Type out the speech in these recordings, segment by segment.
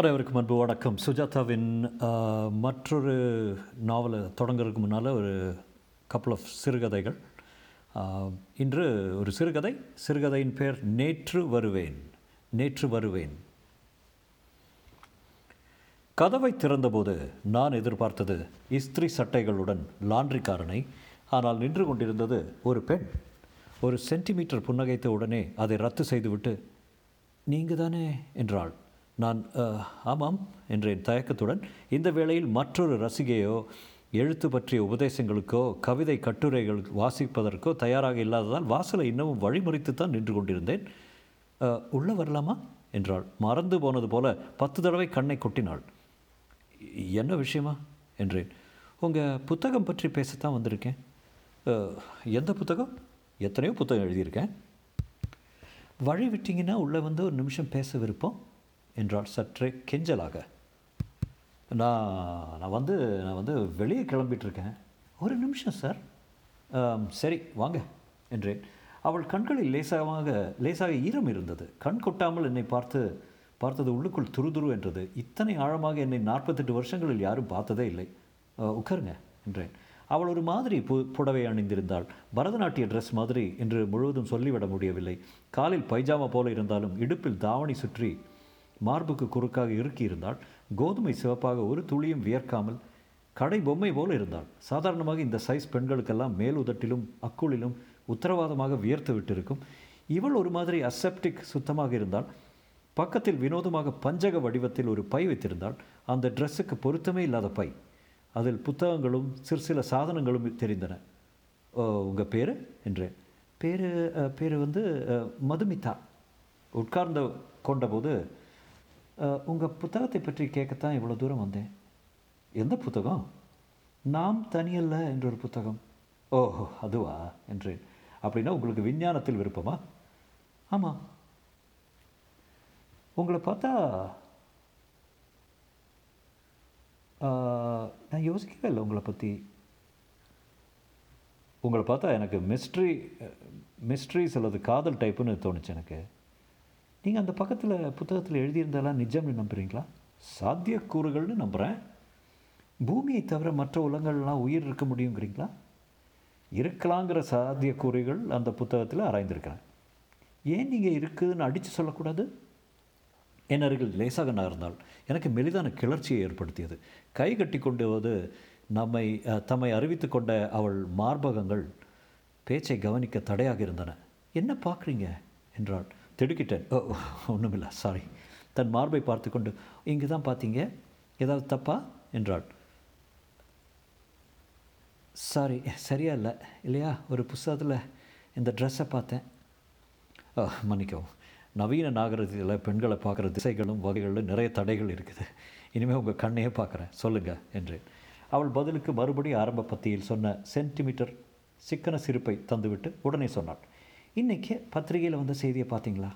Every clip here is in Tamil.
அனைவருக்கும் அன்பு வணக்கம். சுஜாதாவின் மற்றொரு நாவலை தொடங்குறதுக்கு முன்னால் ஒரு கப்புள் ஆஃப் சிறுகதைகள். இன்று ஒரு சிறுகதை. சிறுகதையின் பெயர் நேற்று வருவேன். நேற்று வருவேன். கதவை திறந்தபோது நான் எதிர்பார்த்தது இஸ்திரி சட்டைகளுடன் லாண்ட்ரிக்காரனை ஆனால் நின்று கொண்டிருந்தது ஒரு பெண். ஒரு சென்டிமீட்டர் புன்னகைத்த உடனே அதை ரத்து செய்துவிட்டு நீங்கள் தானே என்றாள். நான் ஆமாம் என்றேன் தயக்கத்துடன். இந்த வேளையில் மற்றொரு ரசிகையோ எழுத்து பற்றிய உபதேசங்களுக்கோ கவிதை கட்டுரைகள் வாசிப்பதற்கோ தயாராக இல்லாததால் வாசலை இன்னமும் வழிமறித்துத்தான் நின்று கொண்டிருந்தேன். உள்ளே வரலாமா? என்றாள். மறந்து போனது போல பத்து தடவை கண்ணை கொட்டினாள். என்ன விஷயமா? என்றேன். உங்கள் புத்தகம் பற்றி பேசத்தான் வந்திருக்கேன். எந்த புத்தகம்? எத்தனையோ புத்தகம் எழுதியிருக்கேன். வழி விட்டிங்கன்னா உள்ளே வந்து ஒரு நிமிஷம் பேச விருப்பம். என்றாள் சற்றே கெஞ்சலாக. நான் நான் வந்து நான் வந்து வெளியே கிளம்பிட்டு இருக்கேன் ஒரு நிமிஷம் சார். சரி வாங்க என்றேன். அவள் கண்களில் லேசாக லேசாக ஈரம் இருந்தது. கண் கொட்டாமல் என்னை பார்த்து பார்த்தது உள்ளுக்குள் துருதுரு என்றது. இத்தனை ஆழமாக என்னை நாற்பத்தெட்டு வருஷங்களில் யாரும் பார்த்ததே இல்லை. உட்காருங்க என்றேன். அவள் ஒரு மாதிரி பு புடவை அணிந்திருந்தாள். பரதநாட்டிய ட்ரெஸ் மாதிரி என்று முழுவதும் சொல்லிவிட முடியவில்லை. காலில் பைஜாமா போல இருந்தாலும் இடுப்பில் தாவணி சுற்றி மார்புக்கு குறுக்காக இறுக்கி இருந்தாள் கோதுமை சிவப்பாக ஒரு துளியும் வியர்க்காமல் கடை பொம்மை போல இருந்தாள். சாதாரணமாக இந்த சைஸ் பெண்களுக்கெல்லாம் மேல் உதட்டிலும் அக்குளிலும் உத்தரவாதமாக வியர்த்து விட்டிருக்கும். இவள் ஒரு மாதிரி அசெப்டிக் சுத்தமாக இருந்தாள். பக்கத்தில் வினோதமாக பஞ்சக வடிவத்தில் ஒரு பை வைத்திருந்தாள். அந்த ட்ரெஸ்ஸுக்கு பொருத்தமே இல்லாத பை. அதில் புத்தகங்களும் சிறு சில சாதனங்களும் தெரிந்தன. உங்கள் பேர்? என்றேன். பேர் பேர் வந்து மதுமிதா. உட்கார்ந்த கொண்டபோது உங்கள் புத்தகத்தை பற்றி கேட்கத்தான் இவ்வளோ தூரம் வந்தேன். எந்த புத்தகம்? நாம் தனியல்ல என்ற ஒரு புத்தகம். ஓஹோ அதுவா? என்றேன். அப்படின்னா உங்களுக்கு விஞ்ஞானத்தில் விருப்பமா? ஆமாம் உங்களை பார்த்தா நான் யோசிக்கவே இல்லை உங்களை பற்றி உங்களை பார்த்தா எனக்கு மிஸ்ட்ரி மிஸ்ட்ரிஸ் அல்லது காதல் டைப்புன்னு தோணுச்சு எனக்கு. நீங்கள் அந்த பக்கத்தில் புத்தகத்தில் எழுதியிருந்தாலாம் நிஜம்னு நம்புகிறீங்களா சாத்தியக்கூறுகள்னு நம்புகிறேன் பூமியை தவிர மற்ற உலகங்கள்லாம் உயிர் இருக்க முடியுங்கிறீங்களா? இருக்கலாங்கிற சாத்தியக்கூறுகள் அந்த புத்தகத்தில் ஆராய்ந்திருக்கிறேன். ஏன் நீங்கள் இருக்குதுன்னு அடித்து சொல்லக்கூடாது? என் அருகில் லேசாக நகர்ந்தால் எனக்கு மெலிதான கிளர்ச்சியை ஏற்படுத்தியது. கை கட்டி கொண்டுவது நம்மை தம்மை அறிவித்து கொண்ட அவள் மார்பகங்கள் பேச்சை கவனிக்க தடையாக இருந்தன. என்ன பார்க்குறீங்க? என்றாள். திடுக்கிட்டேன். ஓ ஒன்றுமில்ல சாரி தன் மார்பை பார்த்து கொண்டு இங்கே தான் பார்த்தீங்க? ஏதாவது தப்பா? என்றாள். சாரி சரியா இல்லை இல்லையா? ஒரு புஸ்தகத்தில் இந்த ட்ரெஸ்ஸை பார்த்தேன். ஆ, மன்னிக்கவும். நவீன நாகரிகத்தில் பெண்களை பார்க்குற திசைகளும் வகைகளும் நிறைய தடைகள் இருக்குது. இனிமேல் உங்கள் கண்ணையே பார்க்குறேன். சொல்லுங்கள் என்றேன். அவள் பதிலுக்கு மறுபடியும் ஆரம்ப பத்தியில் சொன்ன சென்டிமீட்டர் சிக்கன சிரிப்பை தந்துவிட்டு உடனே சொன்னாள். இன்றைக்கி பத்திரிகையில் வந்த செய்தியை பார்த்தீங்களா?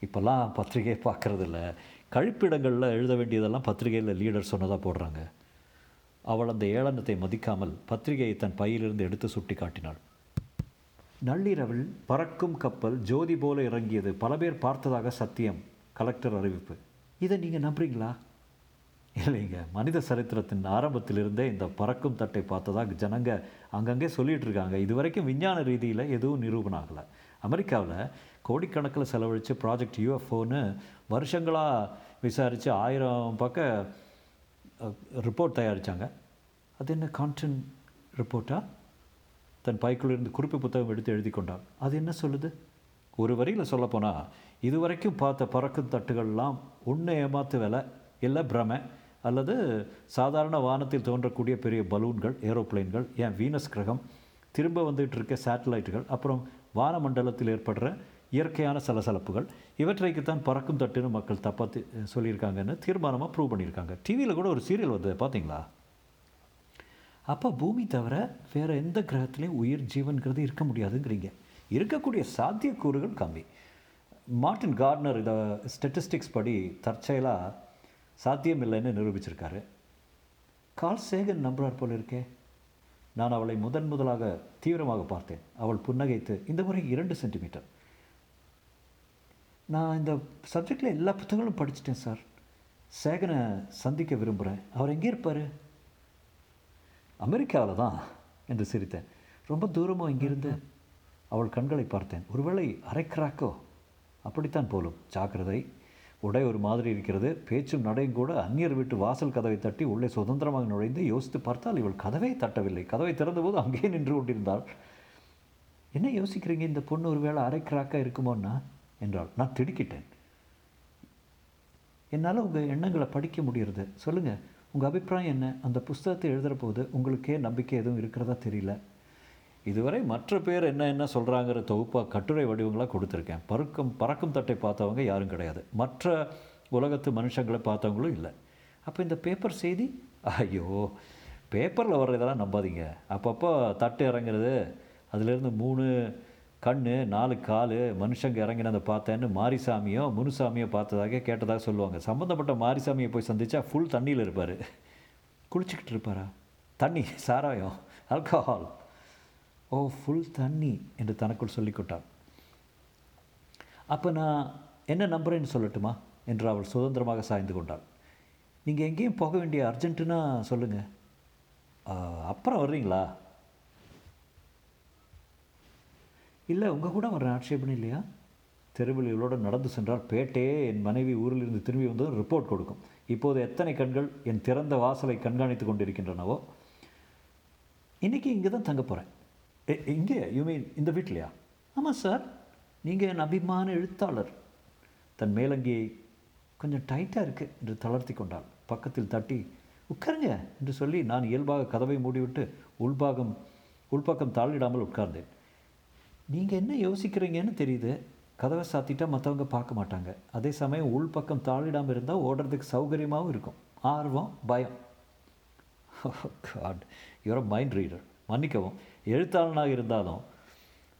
இப்போல்லாம் பத்திரிகையை பார்க்குறதில்ல. கழிப்பிடங்களில் எழுத வேண்டியதெல்லாம் பத்திரிகையில் லீடர் சொன்னதாக போடுறாங்க. அவள் அந்த ஏளனத்தை மதிக்காமல் பத்திரிகையை தன் பையிலிருந்து எடுத்து சுட்டி காட்டினாள். நள்ளிரவில் பறக்கும் கப்பல் ஜோதி போல இறங்கியது பல பேர் பார்த்ததாக சத்தியம் கலெக்டர் அறிவிப்பு. இதை நீங்கள் நம்புறீங்களா? இல்லைங்க. மனித சரித்திரத்தின் ஆரம்பத்திலிருந்தே இந்த பறக்கும் தட்டை பார்த்ததாக ஜனங்க அங்கங்கே சொல்லிகிட்ருக்காங்க இது வரைக்கும் விஞ்ஞான ரீதியில் எதுவும் நிரூபணம் ஆகலை அமெரிக்காவில் கோடிக்கணக்கில் செலவழித்து ப்ராஜெக்ட் யூஎஃப்ஓன்னு வருஷங்களாக விசாரித்து ஆயிரம் பக்க ரிப்போர்ட் தயாரித்தாங்க அது என்ன கான்டென்ட் ரிப்போர்ட்டா? தன் பைக்குள்ளிருந்து குறிப்பு புத்தகம் எடுத்து எழுதி கொண்டாள் அது என்ன சொல்லுது? ஒரு வரியில் சொல்லப்போனால் இதுவரைக்கும் பார்த்த பறக்கும் தட்டுகள்லாம் ஒன்று ஏமாத்து வேலை இல்லை பிரமை. அல்லது சாதாரண வானத்தில் தோன்றக்கூடிய பெரிய பலூன்கள் ஏரோப்ளேன்கள் ஏன் வீனஸ் கிரகம் திரும்ப வந்துகிட்டு இருக்க சேட்டலைட்டுகள் அப்புறம் வானமண்டலத்தில் ஏற்படுற இயற்கையான சலசலப்புகள் இவற்றைக்குத்தான் பறக்கும் தட்டுன்னு மக்கள் தப்பாக சொல்லியிருக்காங்கன்னு தீர்மானமாக ப்ரூவ் பண்ணியிருக்காங்க. டிவியில் கூட ஒரு சீரியல் வந்து பார்த்தீங்களா அப்போ பூமி தவிர வேறு எந்த கிரகத்திலையும் உயிர் ஜீவன்கிறது இருக்க முடியாதுங்கிறீங்க. இருக்கக்கூடிய சாத்தியக்கூறுகள் கம்மி. மார்டின் கார்ட்னர் இதை ஸ்டெட்டிஸ்டிக்ஸ் படி தற்செயலாக சாத்தியம் இல்லைன்னு நிரூபிச்சிருக்காரு. கால் சேகன் நம்புறார் போல இருக்கே. நான் அவளை முதன் முதலாக தீவிரமாக பார்த்தேன். அவள் புன்னகைத்து இந்த முறை இரண்டு சென்டிமீட்டர். நான் இந்த சப்ஜெக்டில் எல்லா புத்தகங்களும் படிச்சிட்டேன் சார். சேகனை சந்திக்க விரும்புகிறேன் அவர் எங்கே இருப்பார்? அமெரிக்காவில் தான் என்று சிரித்தேன். ரொம்ப தூரமாக இங்கிருந்து? அவள் கண்களை பார்த்தேன். ஒருவேளை அரைக்கிறாக்கோ அப்படித்தான் போலும். ஜாக்கிரதை. உடை ஒரு மாதிரி இருக்கிறது. பேச்சும் நடையும் கூட. அந்நியர் வீட்டு வாசல் கதவை தட்டி உள்ளே சுதந்திரமாக நுழைந்து யோசித்து பார்த்தால் இவள் கதவை தட்டவில்லை. கதவை திறந்தபோது அங்கே நின்று கொண்டிருந்தாள். என்ன யோசிக்கிறீங்க? இந்த பொண்ணு ஒருவேளை கிராக்காக இருக்குமோன்னா என்றாள். நான் திடுக்கிட்டேன். என்னால் உங்கள் எண்ணங்களை படிக்க முடியறது. சொல்லுங்கள் உங்கள் அபிப்பிராயம் என்ன? அந்த புஸ்தகத்தை எழுதுகிற போது உங்களுக்கே நம்பிக்கை எதுவும் இருக்கிறதா தெரியல. இதுவரை மற்ற பேர் என்ன என்ன சொல்கிறாங்கிற தொகுப்பாக கட்டுரை வடிவங்களாக கொடுத்துருக்கேன். பறக்கும் பறக்கும் தட்டை பார்த்தவங்க யாரும் கிடையாது. மற்ற உலகத்து மனுஷங்களை பார்த்தவங்களும் இல்லை. அப்போ இந்த பேப்பர் செய்தி? ஐயோ பேப்பரில் வர்றதெல்லாம் நம்பாதீங்க. அப்பப்போ தட்டு இறங்குறது அதுலேருந்து மூணு கண் நாலு கால் மனுஷங்க இறங்கினதை பார்த்தேன்னு மாரிசாமியோ முனுசாமியோ பார்த்ததாக கேட்டதாக சொல்லுவாங்க. சம்மந்தப்பட்ட மாரிசாமியை போய் சந்தித்தா ஃபுல் தண்ணியில் இருப்பார். குளிச்சுக்கிட்டு இருப்பாரா? தண்ணி சாராயம் ஆல்கஹால் ஓ ஃபுல் தண்ணி என்று தனக்குள் சொல்லிக்கொண்டாள் அப்போ நான் என்ன நம்புறேன்னு சொல்லட்டுமா? என்று அவள் சுதந்திரமாக சாய்ந்து கொண்டாள். நீங்கள் எங்கேயும் போக வேண்டிய அர்ஜென்ட்டுனா சொல்லுங்கள் அப்புறம் வர்றீங்களா? இல்லை உங்கள் கூட வர ஆட்சேபணம் இல்லையா? தெருவில் இவளோடு நடந்து சென்றால் பேட்டையே என் மனைவி ஊரிலிருந்து திரும்பி வந்ததும் ரிப்போர்ட் கொடுக்கும். இப்போது எத்தனை கண்கள் என் திறந்த வாசலை கண்காணித்து கொண்டிருக்கின்றனவோ? இன்றைக்கி இங்கே தான் தங்க போகிறேன் இங்கே யூ மீன் இந்த வீட்லையா ஆமாம் சார் நீங்கள் என் அபிமான எழுத்தாளர். தன் மேலங்கியை கொஞ்சம் டைட்டாக இருக்குது என்று தளர்த்தி கொண்டாள். பக்கத்தில் தட்டி உட்காருங்க என்று சொல்லி நான் இயல்பாக கதவை மூடிவிட்டு உள்பாகம் உள்பக்கம் தாளிடாமல் உட்கார்ந்தேன். நீங்கள் என்ன யோசிக்கிறீங்கன்னு தெரியுது. கதவை சாத்திட்டா மற்றவங்க பார்க்க மாட்டாங்க. அதே சமயம் உள்பக்கம் தாளிடாமல் இருந்தால் ஓடுறதுக்கு சௌகரியமாகவும் இருக்கும். ஆர்வம் பயம். காட் யுவர் மைண்ட் ரீடர் மன்னிக்கவும். எழுத்தாளனாக இருந்தாலும்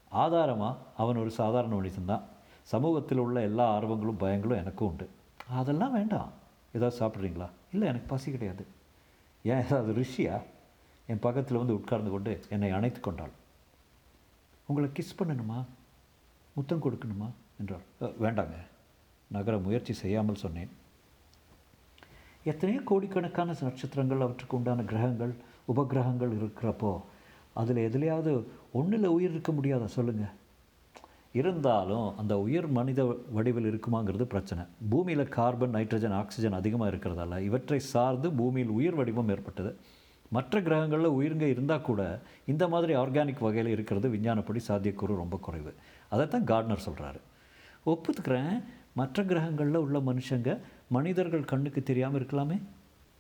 ஆதாரமாக அவன் ஒரு சாதாரண மனிதன்தான் சமூகத்தில் உள்ள எல்லா ஆர்வங்களும் பயங்களும் எனக்கும் உண்டு. அதெல்லாம் வேண்டாம். ஏதாவது சாப்பிட்றீங்களா? இல்லை எனக்கு பசி கிடையாது. ஏன் ஏதாவது ருஷியா என் பக்கத்தில் வந்து உட்கார்ந்து கொண்டு என்னை அணைத்து கொண்டாள். உங்களை கிஸ் பண்ணணுமா? முத்தம் கொடுக்கணுமா? என்றாள். வேண்டாங்க. நகர முயற்சி செய்யாமல் சொன்னேன். எத்தனையோ கோடிக்கணக்கான நட்சத்திரங்கள் அவற்றுக்கு உண்டான கிரகங்கள் உபகிரகங்கள் இருக்கிறப்போ அதில் எதுலையாவது ஒன்றில் உயிர் இருக்க முடியாத சொல்லுங்கள் இருந்தாலும் அந்த உயிர் மனித வடிவில் இருக்குமாங்கிறது பிரச்சனை. பூமியில் கார்பன் நைட்ரஜன் ஆக்சிஜன் அதிகமாக இருக்கிறதால இவற்றை சார்ந்து பூமியில் உயிர் வடிவம் ஏற்பட்டது. மற்ற கிரகங்களில் உயிருங்க இருந்தால் கூட இந்த மாதிரி ஆர்கானிக் வகையில் இருக்கிறது விஞ்ஞானப்படி சாத்தியக்கூறு ரொம்ப குறைவு. அதைத்தான் கார்ட்னர் சொல்கிறாரு ஒப்புத்துக்கிறேன் மற்ற கிரகங்களில் உள்ள மனுஷங்க மனிதர்கள் கண்ணுக்கு தெரியாமல் இருக்கலாமே?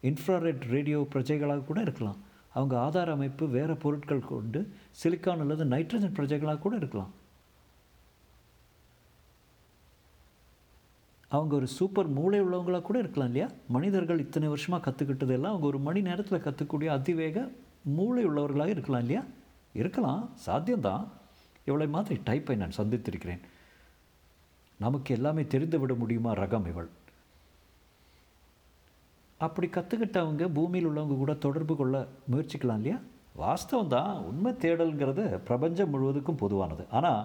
இன்ஃப்ராரெட் ரேடியோ பிரஜைகளாக கூட இருக்கலாம். அவங்க ஆதார அமைப்பு வேறு பொருட்கள் கொண்டு சிலிக்கான் அல்லது நைட்ரஜன் பிரஜைகளாக கூட இருக்கலாம். அவங்க ஒரு சூப்பர் மூளை உள்ளவங்களாக கூட இருக்கலாம் இல்லையா? மனிதர்கள் இத்தனை வருஷமாக கற்றுக்கிட்டது எல்லாம் அவங்க ஒரு மணி நேரத்தில் கற்றுக்கூடிய அதிவேக மூளை உள்ளவர்களாக இருக்கலாம் இல்லையா? இருக்கலாம். சாத்தியம்தான். இவளை மாதிரி டைப்பை நான் சந்தித்திருக்கிறேன். நமக்கு எல்லாமே தெரிந்து விட முடியுமா ரகம் இவள்? அப்படி கற்றுக்கிட்டவங்க பூமியில் உள்ளவங்க கூட தொடர்பு கொள்ள முயற்சிக்கலாம் இல்லையா? வாஸ்தவம் தான் உண்மை தேடல்ங்கிறது பிரபஞ்சம் முழுவதுக்கும் பொதுவானது. ஆனால்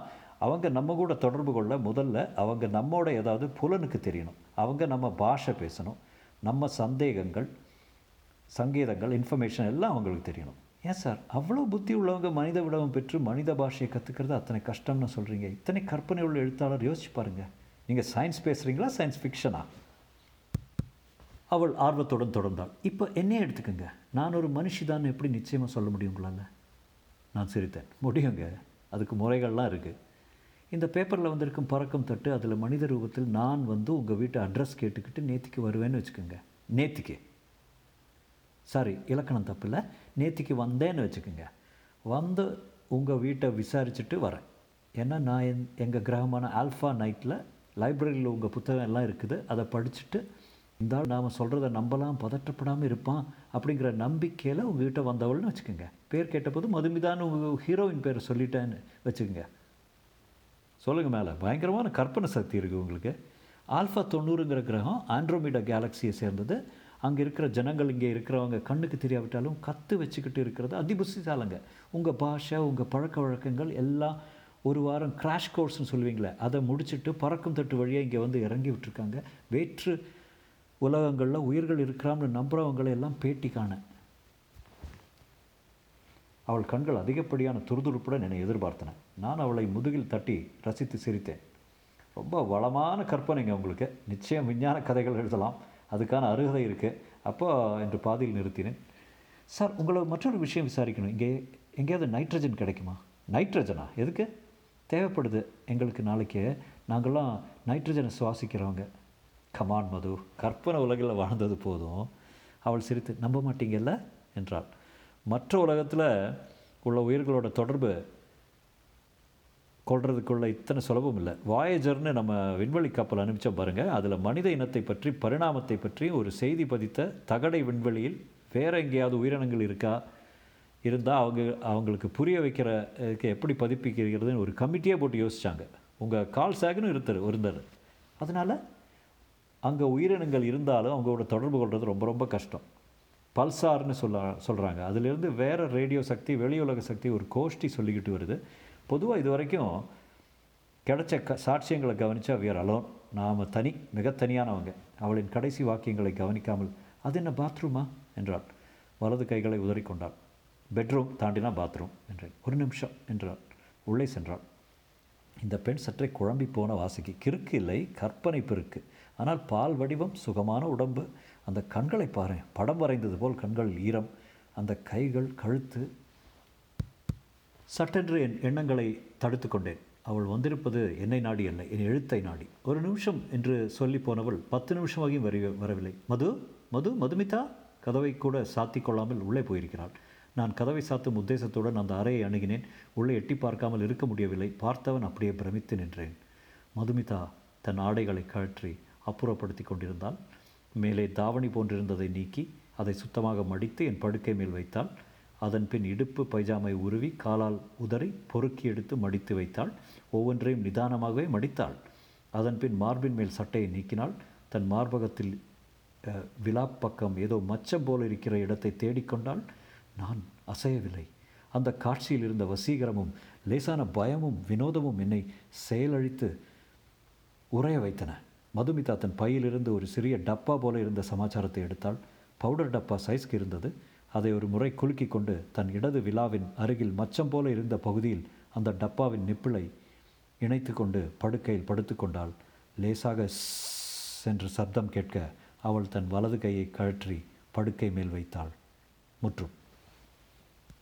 அவங்க நம்ம கூட தொடர்பு கொள்ள முதல்ல அவங்க நம்மோட ஏதாவது புலனுக்கு தெரியணும். அவங்க நம்ம பாஷை பேசணும். நம்ம சந்தேகங்கள் சங்கீதங்கள் இன்ஃபர்மேஷன் எல்லாம் அவங்களுக்கு தெரியணும். ஏன் சார்? அவ்வளோ புத்தி உள்ளவங்க மனித விடவம் பெற்று மனித பாஷையை கற்றுக்கிறது அத்தனை கஷ்டம்னு சொல்கிறீங்க இத்தனை கற்பனை உள்ள எழுத்தாளர் யோசிச்சு பாருங்கள் நீங்கள் சயின்ஸ் பேசுகிறீங்களா சயின்ஸ் ஃபிக்ஷனா அவள் ஆர்வத்துடன் தொடர்ந்தாள். இப்போ என்னையே எடுத்துக்கோங்க. நான் ஒரு மனுஷிதான் எப்படி நிச்சயமாக சொல்ல முடியும் உங்களால்? நான் சிரித்தேன். முடியுங்க. அதுக்கு முறைகள்லாம் இருக்குது இந்த பேப்பரில் வந்திருக்கும் பறக்கும் தட்டு அதில் மனித ரூபத்தில் நான் வந்து உங்கள் வீட்டு அட்ரஸ் கேட்டுக்கிட்டு நேத்திக்கு வருவேன்னு வச்சுக்கோங்க. நேத்திக்கு? சாரி இலக்கணம் தப்பில்லை. நேத்திக்கு வந்தேன்னு வச்சுக்கோங்க. வந்து உங்கள் வீட்டை விசாரிச்சுட்டு வரேன். ஏன்னா நான் என் எங்கள் கிரகமான ஆல்ஃபா நைட்டில் லைப்ரரியில் உங்கள் புத்தகம் எல்லாம் இருக்குது. அதை படிச்சுட்டு இந்த நாம் சொல்கிறத நம்பலாம் பதற்றப்படாமல் இருப்பான் அப்படிங்கிற நம்பிக்கையில் உங்ககிட்ட வந்தவள்னு வச்சுக்கோங்க. பேர் கேட்டபோது மதுமிதான்னு உங்கள் ஹீரோயின் பேரை சொல்லிட்டேன்னு வச்சுக்கோங்க. சொல்லுங்கள் மேலே. பயங்கரமான கற்பனை சக்தி இருக்குது உங்களுக்கு. ஆல்ஃபா தொண்ணூறுங்கிற கிரகம் ஆண்ட்ரோமீடா கேலக்சியை சேர்ந்தது. அங்கே இருக்கிற ஜனங்கள் இங்கே இருக்கிறவங்க கண்ணுக்கு தெரியாவிட்டாலும் கற்று வச்சுக்கிட்டு இருக்கிறது அதிபுத்திசாலங்க உங்கள் பாஷை உங்கள் பழக்க வழக்கங்கள் எல்லாம் ஒரு வாரம் கிராஷ் கோர்ஸ்னு சொல்லுவீங்களே அதை முடிச்சுட்டு பறக்கும் தட்டு வழியாக இங்கே வந்து இறங்கி விட்டுருக்காங்க. வேற்று உலகங்களில் உயிர்கள் இருக்கிறாம்னு நம்புகிறவங்களை எல்லாம் பேட்டி காண. அவள் கண்கள் அதிகப்படியான துருதுருப்புடன் என்னை எதிர்பார்த்தன. நான் அவளை முதுகில் தட்டி ரசித்து சிரித்தேன். ரொம்ப வளமான கற்பனைங்க உங்களுக்கு. நிச்சயம் விஞ்ஞான கதைகள் எழுதலாம். அதுக்கான அருகதை இருக்குது அப்போ என்று பாதியில் நிறுத்தினேன். சார் உங்களை மற்றொரு விஷயம் விசாரிக்கணும். இங்கே எங்கேயாவது நைட்ரஜன் கிடைக்குமா? நைட்ரஜனா? எதுக்கு? தேவைப்படுது எங்களுக்கு நாளைக்கு. நாங்கள்லாம் நைட்ரஜனை சுவாசிக்கிறவங்க. கமான் மது கற்பனை உலகில் வாழ்ந்தது போதும். அவள் சிரித்து நம்ப மாட்டீங்கல்ல? என்றாள். மற்ற உலகத்தில் உள்ள உயிர்களோட தொடர்பு கொள்றதுக்குள்ள இத்தனை சுலபம் இல்லை. வாயேஜர்னு நம்ம விண்வெளி கப்பல் அனுப்பிச்சோம் பாருங்கள் அதில் மனித இனத்தை பற்றி பரிணாமத்தை பற்றி ஒரு செய்தி பதித்த தகடை விண்வெளியில் வேறு எங்கேயாவது உயிரினங்கள் இருக்கா? இருந்தால் அவங்க அவங்களுக்கு புரிய வைக்கிறதுக்கு எப்படி பதிப்பிக்கிறதுன்னு ஒரு கமிட்டியே போட்டு யோசித்தாங்க உங்கள் கால் சேகனும் இருந்தார் இருந்தார் அதனால் அங்கே உயிரினங்கள் இருந்தாலும் அவங்களோட தொடர்பு கொள்வது ரொம்ப ரொம்ப கஷ்டம். பல்சார்னு சொல்ல சொல்கிறாங்க அதிலிருந்து வேறு ரேடியோ சக்தி வெளியுலக சக்தி ஒரு கோஷ்டி சொல்லிக்கிட்டு வருது. பொதுவாக இது வரைக்கும் கிடைச்ச க சாட்சியங்களை கவனித்தா வியர் அலோன் நாம் தனி மிக தனியானவங்க அவளின் கடைசி வாக்கியங்களை கவனிக்காமல் அது என்ன பாத்ரூமா என்றாள். வலது கைகளை உதறிக்கொண்டாள். பெட்ரூம் தாண்டினா பாத்ரூம் என்றேன். ஒரு நிமிஷம் என்றாள். உள்ளே சென்றாள். இந்த பெண் சற்றே குழம்பி போன வாசிக்கு கிறுக்கு இல்லை கற்பனை பெருக்கு. ஆனால் பால் வடிவம் சுகமான உடம்பு அந்த கண்களை பாரு படம் வரைந்தது போல் கண்கள் ஈரம் அந்த கைகள் கழுத்து. சட்டென்று என் எண்ணங்களை தடுத்து கொண்டேன். அவள் வந்திருப்பது என்னை நாடி அல்ல என் எழுத்தை நாடி. ஒரு நிமிஷம் என்று சொல்லி போனவள் பத்து நிமிஷமாகியும் வரி வரவில்லை. மது மது மதுமிதா? கதவை கூட சாத்தி கொள்ளாமல் உள்ளே போயிருக்கிறாள். நான் கதவை சாத்தும் உத்தேசத்துடன் அந்த அறையை அணுகினேன். உள்ளே எட்டி பார்க்காமல் இருக்க முடியவில்லை. பார்த்தவன் அப்படியே பிரமித்து நின்றேன். மதுமிதா தன் ஆடைகளை கழற்றி அப்புறப்படுத்தி கொண்டிருந்தாள் மேலே தாவணி போன்றிருந்ததை நீக்கி அதை சுத்தமாக மடித்து என் படுக்கை மேல் வைத்தாள். அதன் பின் இடுப்பு பைஜாமை உருவி காலால் உதறி பொறுக்கி எடுத்து மடித்து வைத்தாள். ஒவ்வொன்றையும் நிதானமாகவே மடித்தாள். அதன் பின் மார்பின் மேல் சட்டையை நீக்கினாள். தன் மார்பகத்தில் விழாப்பக்கம் பக்கம் ஏதோ மச்சம் போல இருக்கிற இடத்தை தேடிக்கொண்டால் நான் அசையவில்லை. அந்த காட்சியில் இருந்த வசீகரமும் லேசான பயமும் வினோதமும் என்னை செயலழித்து உறைய வைத்தன. மதுமிதா தன் பையிலிருந்து ஒரு சிறிய டப்பா போல இருந்த சமாச்சாரத்தை எடுத்தாள். பவுடர் டப்பா சைஸ்க்கு இருந்தது. அதை ஒரு முறை குலுக்கி கொண்டு தன் இடது விழாவின் அருகில் மச்சம் போல இருந்த பகுதியில் அந்த டப்பாவின் நிப்பிளை இணைத்து கொண்டு படுக்கையில் படுத்துக்கொண்டாள் லேசாக சென்று சப்தம் கேட்க அவள் தன் வலது கையை கழற்றி படுக்கை மேல் வைத்தாள். முற்றும்.